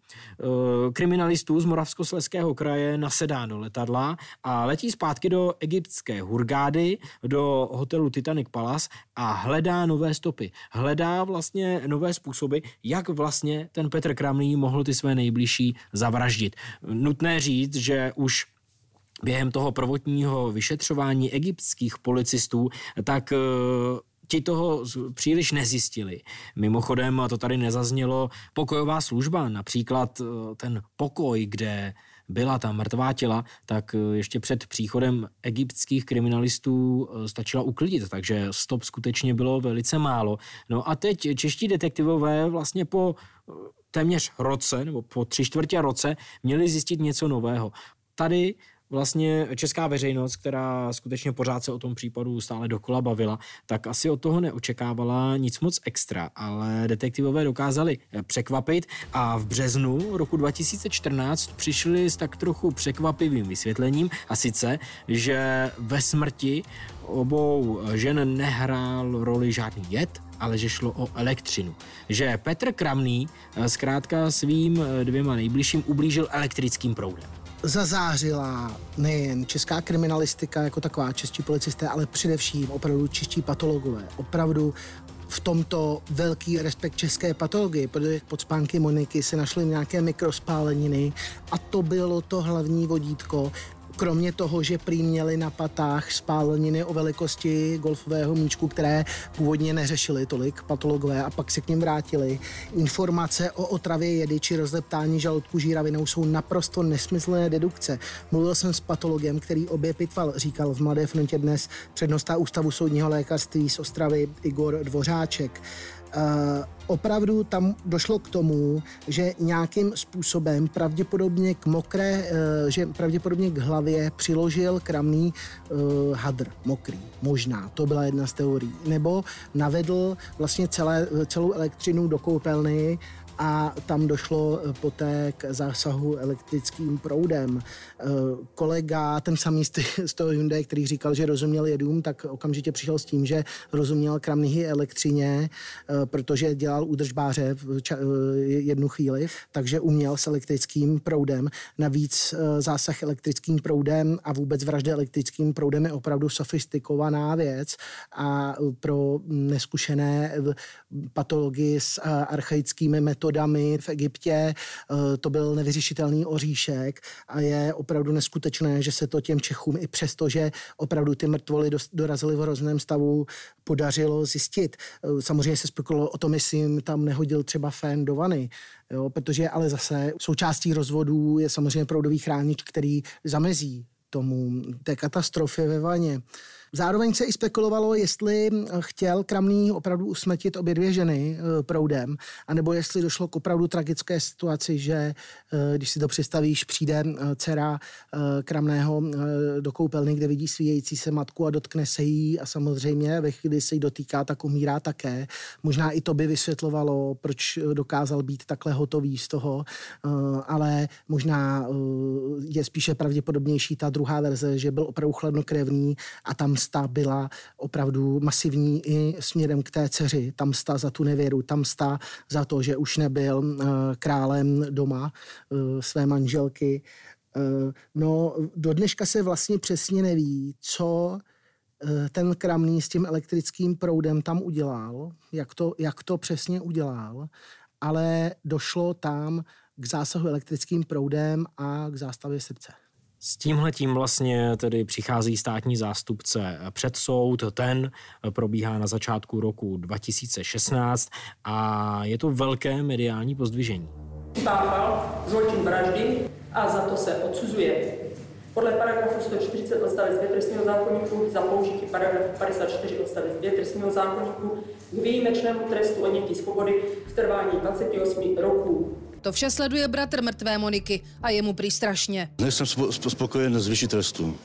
kriminalistů z Moravskosleského kraje nasedá do letadla a letí zpátky do egyptské Hurgády, do hotelu Titanic Palace a hledá nové stopy. Hledá vlastně nové způsoby, jak vlastně ten Petr Kramný mohl ty své nejbližší zavraždit. Nutné říct, že už během toho prvotního vyšetřování egyptských policistů, tak eh, ti toho příliš nezjistili. Mimochodem, to tady nezaznělo, pokojová služba, například eh, ten pokoj, kde byla ta mrtvá těla, tak eh, ještě před příchodem egyptských kriminalistů stačila uklidit, takže stop skutečně bylo velice málo. No a teď čeští detektivové vlastně po téměř roce, nebo po tři čtvrtě roce, měli zjistit něco nového. Tady vlastně česká veřejnost, která skutečně pořád se o tom případu stále dokola bavila, tak asi od toho neočekávala nic moc extra, ale detektivové dokázali překvapit a v březnu roku 2014 přišli s tak trochu překvapivým vysvětlením a sice, že ve smrti obou žen nehrál roli žádný jed, ale že šlo o elektřinu. Že Petr Kramný zkrátka svým dvěma nejbližším ublížil elektrickým proudem zazářila nejen česká kriminalistika jako taková, čeští policisté, ale především opravdu čeští patologové. Opravdu v tomto velký respekt české patologii, protože pod spánky Moniky se našly nějaké mikrospáleniny a to bylo to hlavní vodítko, Kromě toho, že prý měli na patách spáleniny o velikosti golfového míčku, které původně neřešili tolik patologové a pak se k ním vrátili. Informace o otravě jedy či rozleptání žaludku žíravinou jsou naprosto nesmyslné dedukce. Mluvil jsem s patologem, který obě pitval, říkal v Mladé frontě dnes přednosta Ústavu soudního lékařství z Ostravy Igor Dvořáček. Uh, opravdu tam došlo k tomu, že nějakým způsobem pravděpodobně k mokré, uh, že pravděpodobně k hlavě přiložil kramný uh, hadr, mokrý, možná, to byla jedna z teorií. Nebo navedl vlastně celé, celou elektřinu do koupelny a tam došlo eh, poté k zásahu elektrickým proudem. Eh, kolega, ten samý z toho Hyundai, který říkal, že rozuměl jedům, tak okamžitě přišel s tím, že rozuměl kramnihy elektřině, eh, protože dělal údržbáře jednu chvíli, takže uměl s elektrickým proudem. Navíc zásah elektrickým proudem a vůbec vražda elektrickým proudem je opravdu sofistikovaná věc a pro neskušené patologii s archaickými metodami metodami v Egyptě. Eh, to byl nevyřešitelný oříšek a je opravdu neskutečné, že se to těm Čechům i přesto, že opravdu ty mrtvoly dorazily v hrozném stavu, podařilo zjistit. Eh, samozřejmě se spekulovalo o tom, jestli jim tam nehodil třeba fén do vany, jo, protože ale zase součástí rozvodů je samozřejmě proudový chránič, který zamezí tomu, té katastrofě ve vaně. Zároveň se i spekulovalo, jestli chtěl Kramný opravdu usmrtit obě dvě ženy eh, proudem, anebo jestli došlo k opravdu tragické situaci, že eh, když si to představíš, přijde eh, dcera Kramného do koupelny, kde vidí svíjející se matku a dotkne se jí a samozřejmě ve chvíli se jí dotýká, tak umírá také. Možná i to by vysvětlovalo, proč dokázal být takhle hotový z toho, ale možná je spíše pravděpodobnější ta druhá verze, že byl opravdu chladnokrevný a tam msta byla opravdu masivní i směrem k té dceři. Tam msta za tu nevěru, tam msta za to, že už nebyl uh, králem doma uh, své manželky. Uh, no, do dneška se vlastně přesně neví, co ten kramný s tím elektrickým proudem tam udělal, jak to, jak to přesně udělal, ale došlo tam k zásahu elektrickým proudem a k zástavě srdce. S tímhle tím vlastně tedy přichází státní zástupce před soud, ten probíhá na začátku roku 2016 a je to velké mediální pozdvižení. Spáchal zločin vraždy a za to se odsuzuje. Podle paragrafu 140 odstavec 2 trestního zákonníku za použití paragrafu 54 odstavec 2 trestního zákonníku k výjimečnému trestu odnětí svobody v trvání 28 roků. To vše sleduje bratr mrtvé Moniky a je mu prý strašně. Nejsem spokojen s vyšší trestu.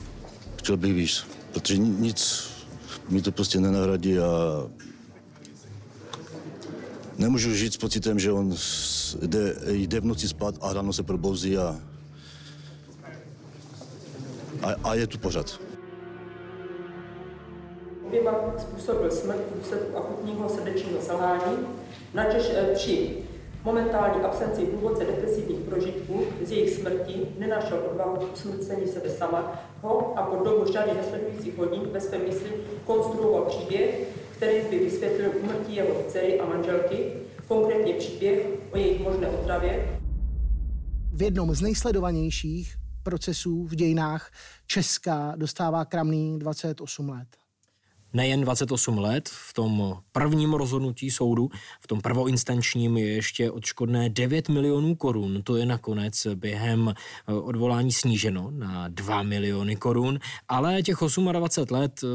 Chtěl bych víc, protože nic mi to prostě nenahradí a nemůžu žít s pocitem, že on jde, jde v noci spát a ráno se probouzí a, a, a je tu pořád. Oběma způsobil smrt v důsledku akutního srdečního selhání, načež eh, při momentální absenci hluboce depresivních prožitků z jejich smrti nenašel odvahu k usmrcení sebe sama ho a po dobu řady nasledujících hodin ve své mysli konstruoval příběh, který by vysvětlil umrtí jeho dcery a manželky, konkrétně příběh o jejich možné otravě. V jednom z nejsledovanějších procesů v dějinách Česka dostává Kramný 28 let nejen 28 let, v tom prvním rozhodnutí soudu, v tom prvoinstančním je ještě odškodné 9 milionů korun. To je nakonec během eh, odvolání sníženo na 2 miliony korun, ale těch 28 let eh,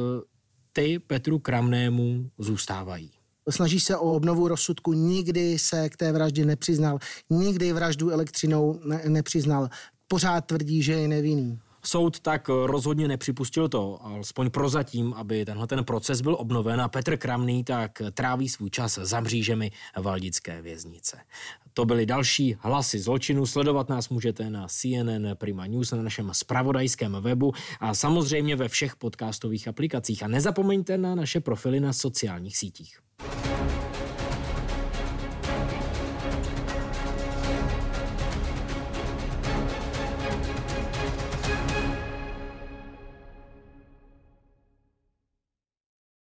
ty Petru Kramnému zůstávají. Snaží se o obnovu rozsudku, nikdy se k té vraždě nepřiznal, nikdy vraždu elektřinou ne- nepřiznal. Pořád tvrdí, že je nevinný. Soud tak rozhodně nepřipustil to, alespoň prozatím, aby tenhle ten proces byl obnoven a Petr Kramný tak tráví svůj čas za mřížemi Valdické věznice. To byly další hlasy zločinu. Sledovat nás můžete na CNN Prima News na našem spravodajském webu a samozřejmě ve všech podcastových aplikacích. A nezapomeňte na naše profily na sociálních sítích.